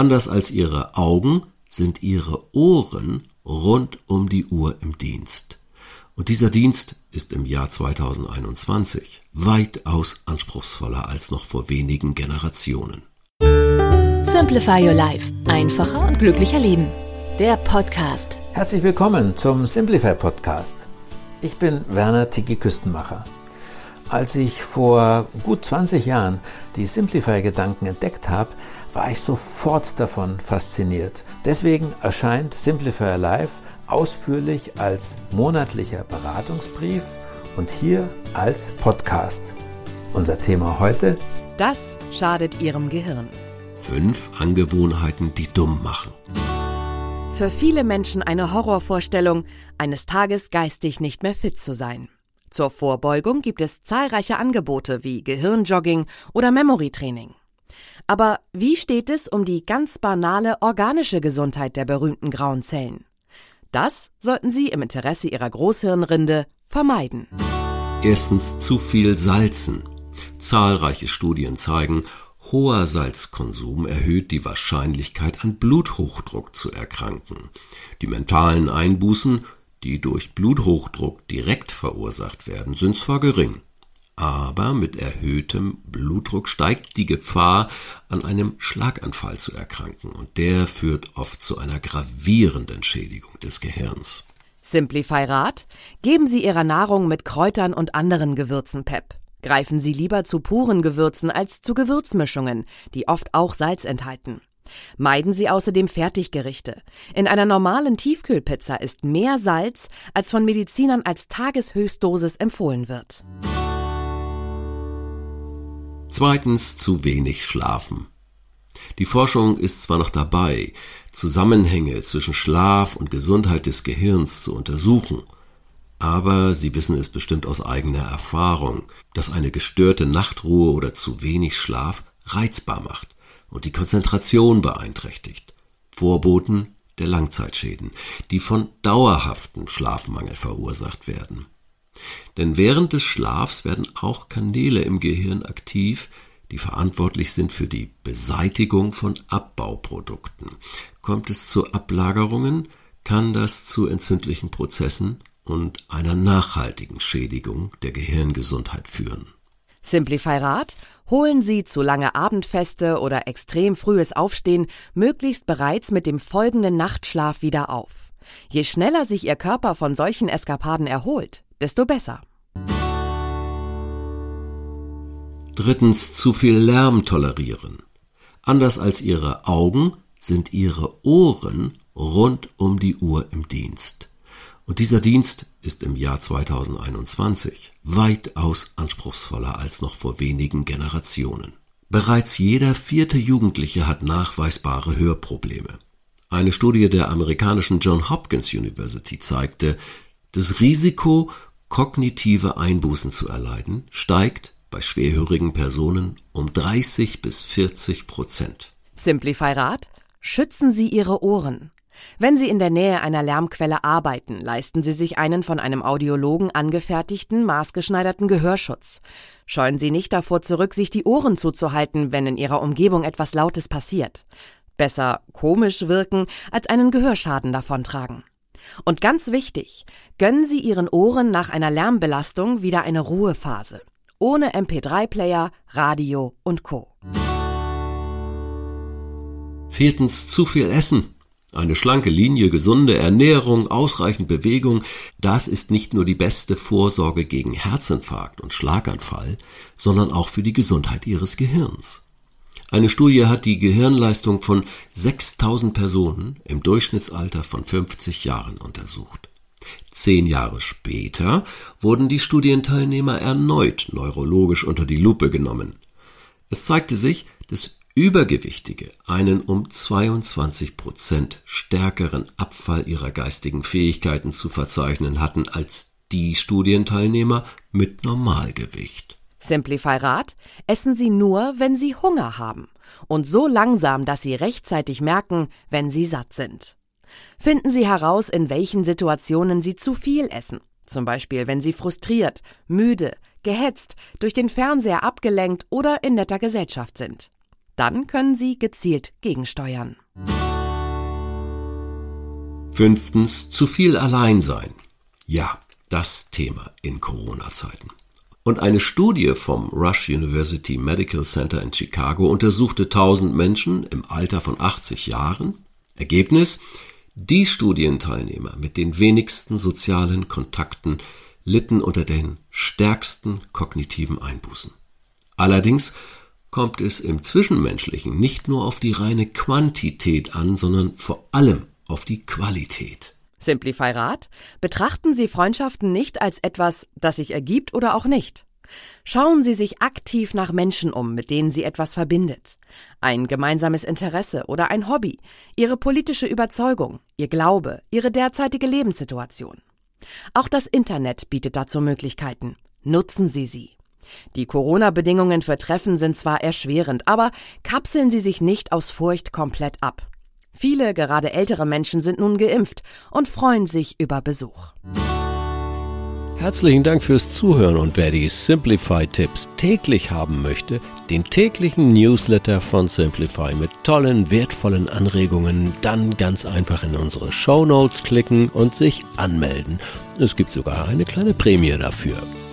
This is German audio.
Anders als ihre Augen sind ihre Ohren rund um die Uhr im Dienst. Und dieser Dienst ist im Jahr 2021 weitaus anspruchsvoller als noch vor wenigen Generationen. Simplify Your Life. Einfacher und glücklicher Leben. Der Podcast. Herzlich willkommen zum Simplify Podcast. Ich bin Werner Tiki Küstenmacher. Als ich vor gut 20 Jahren die Simplify-Gedanken entdeckt habe, war ich sofort davon fasziniert. Deswegen erscheint Simplify Life ausführlich als monatlicher Beratungsbrief und hier als Podcast. Unser Thema heute? Das schadet Ihrem Gehirn. Fünf Angewohnheiten, die dumm machen. Für viele Menschen eine Horrorvorstellung, eines Tages geistig nicht mehr fit zu sein. Zur Vorbeugung gibt es zahlreiche Angebote wie Gehirnjogging oder Memory-Training. Aber wie steht es um die ganz banale organische Gesundheit der berühmten grauen Zellen? Das sollten Sie im Interesse Ihrer Großhirnrinde vermeiden. Erstens zu viel Salzen. Zahlreiche Studien zeigen, hoher Salzkonsum erhöht die Wahrscheinlichkeit an Bluthochdruck zu erkranken. Die mentalen Einbußen, die durch Bluthochdruck direkt verursacht werden, sind zwar gering, aber mit erhöhtem Blutdruck steigt die Gefahr, an einem Schlaganfall zu erkranken, und der führt oft zu einer gravierenden Schädigung des Gehirns. Simplify Rat: Geben Sie Ihrer Nahrung mit Kräutern und anderen Gewürzen Pep. Greifen Sie lieber zu puren Gewürzen als zu Gewürzmischungen, die oft auch Salz enthalten. Meiden Sie außerdem Fertiggerichte. In einer normalen Tiefkühlpizza ist mehr Salz, als von Medizinern als Tageshöchstdosis empfohlen wird. Zweitens zu wenig schlafen. Die Forschung ist zwar noch dabei, Zusammenhänge zwischen Schlaf und Gesundheit des Gehirns zu untersuchen, aber Sie wissen es bestimmt aus eigener Erfahrung, dass eine gestörte Nachtruhe oder zu wenig Schlaf reizbar macht und die Konzentration beeinträchtigt. Vorboten der Langzeitschäden, die von dauerhaftem Schlafmangel verursacht werden. Denn während des Schlafs werden auch Kanäle im Gehirn aktiv, die verantwortlich sind für die Beseitigung von Abbauprodukten. Kommt es zu Ablagerungen, kann das zu entzündlichen Prozessen und einer nachhaltigen Schädigung der Gehirngesundheit führen. Simplify Rat: Holen Sie zu lange Abendfeste oder extrem frühes Aufstehen möglichst bereits mit dem folgenden Nachtschlaf wieder auf. Je schneller sich Ihr Körper von solchen Eskapaden erholt, desto besser. Drittens zu viel Lärm tolerieren. Anders als Ihre Augen sind Ihre Ohren rund um die Uhr im Dienst. Und dieser Dienst ist im Jahr 2021 weitaus anspruchsvoller als noch vor wenigen Generationen. Bereits jeder vierte Jugendliche hat nachweisbare Hörprobleme. Eine Studie der amerikanischen John Hopkins University zeigte, das Risiko, kognitive Einbußen zu erleiden, steigt bei schwerhörigen Personen um 30 bis 40 Prozent. Simplify Rat: Schützen Sie Ihre Ohren. Wenn Sie in der Nähe einer Lärmquelle arbeiten, leisten Sie sich einen von einem Audiologen angefertigten, maßgeschneiderten Gehörschutz. Scheuen Sie nicht davor zurück, sich die Ohren zuzuhalten, wenn in Ihrer Umgebung etwas Lautes passiert. Besser komisch wirken, als einen Gehörschaden davontragen. Und ganz wichtig, gönnen Sie Ihren Ohren nach einer Lärmbelastung wieder eine Ruhephase. Ohne MP3-Player, Radio und Co. Viertens, zu viel Essen. Eine schlanke Linie, gesunde Ernährung, ausreichend Bewegung, das ist nicht nur die beste Vorsorge gegen Herzinfarkt und Schlaganfall, sondern auch für die Gesundheit Ihres Gehirns. Eine Studie hat die Gehirnleistung von 6000 Personen im Durchschnittsalter von 50 Jahren untersucht. Zehn Jahre später wurden die Studienteilnehmer erneut neurologisch unter die Lupe genommen. Es zeigte sich, dass Übergewichtige einen um 22 Prozent stärkeren Abfall ihrer geistigen Fähigkeiten zu verzeichnen hatten als die Studienteilnehmer mit Normalgewicht. Simplify Rat, essen Sie nur, wenn Sie Hunger haben und so langsam, dass Sie rechtzeitig merken, wenn Sie satt sind. Finden Sie heraus, in welchen Situationen Sie zu viel essen, zum Beispiel wenn Sie frustriert, müde, gehetzt, durch den Fernseher abgelenkt oder in netter Gesellschaft sind. Dann können Sie gezielt gegensteuern. Fünftens, zu viel allein sein. Ja, das Thema in Corona-Zeiten. Und eine Studie vom Rush University Medical Center in Chicago untersuchte 1000 Menschen im Alter von 80 Jahren. Ergebnis? Die Studienteilnehmer mit den wenigsten sozialen Kontakten litten unter den stärksten kognitiven Einbußen. Allerdings kommt es im Zwischenmenschlichen nicht nur auf die reine Quantität an, sondern vor allem auf die Qualität. Simplify Rat, betrachten Sie Freundschaften nicht als etwas, das sich ergibt oder auch nicht. Schauen Sie sich aktiv nach Menschen um, mit denen Sie etwas verbindet. Ein gemeinsames Interesse oder ein Hobby, Ihre politische Überzeugung, Ihr Glaube, Ihre derzeitige Lebenssituation. Auch das Internet bietet dazu Möglichkeiten. Nutzen Sie sie. Die Corona-Bedingungen für Treffen sind zwar erschwerend, aber kapseln Sie sich nicht aus Furcht komplett ab. Viele, gerade ältere Menschen sind nun geimpft und freuen sich über Besuch. Herzlichen Dank fürs Zuhören und wer die Simplify-Tipps täglich haben möchte, den täglichen Newsletter von Simplify mit tollen, wertvollen Anregungen, dann ganz einfach in unsere Show Notes klicken und sich anmelden. Es gibt sogar eine kleine Prämie dafür.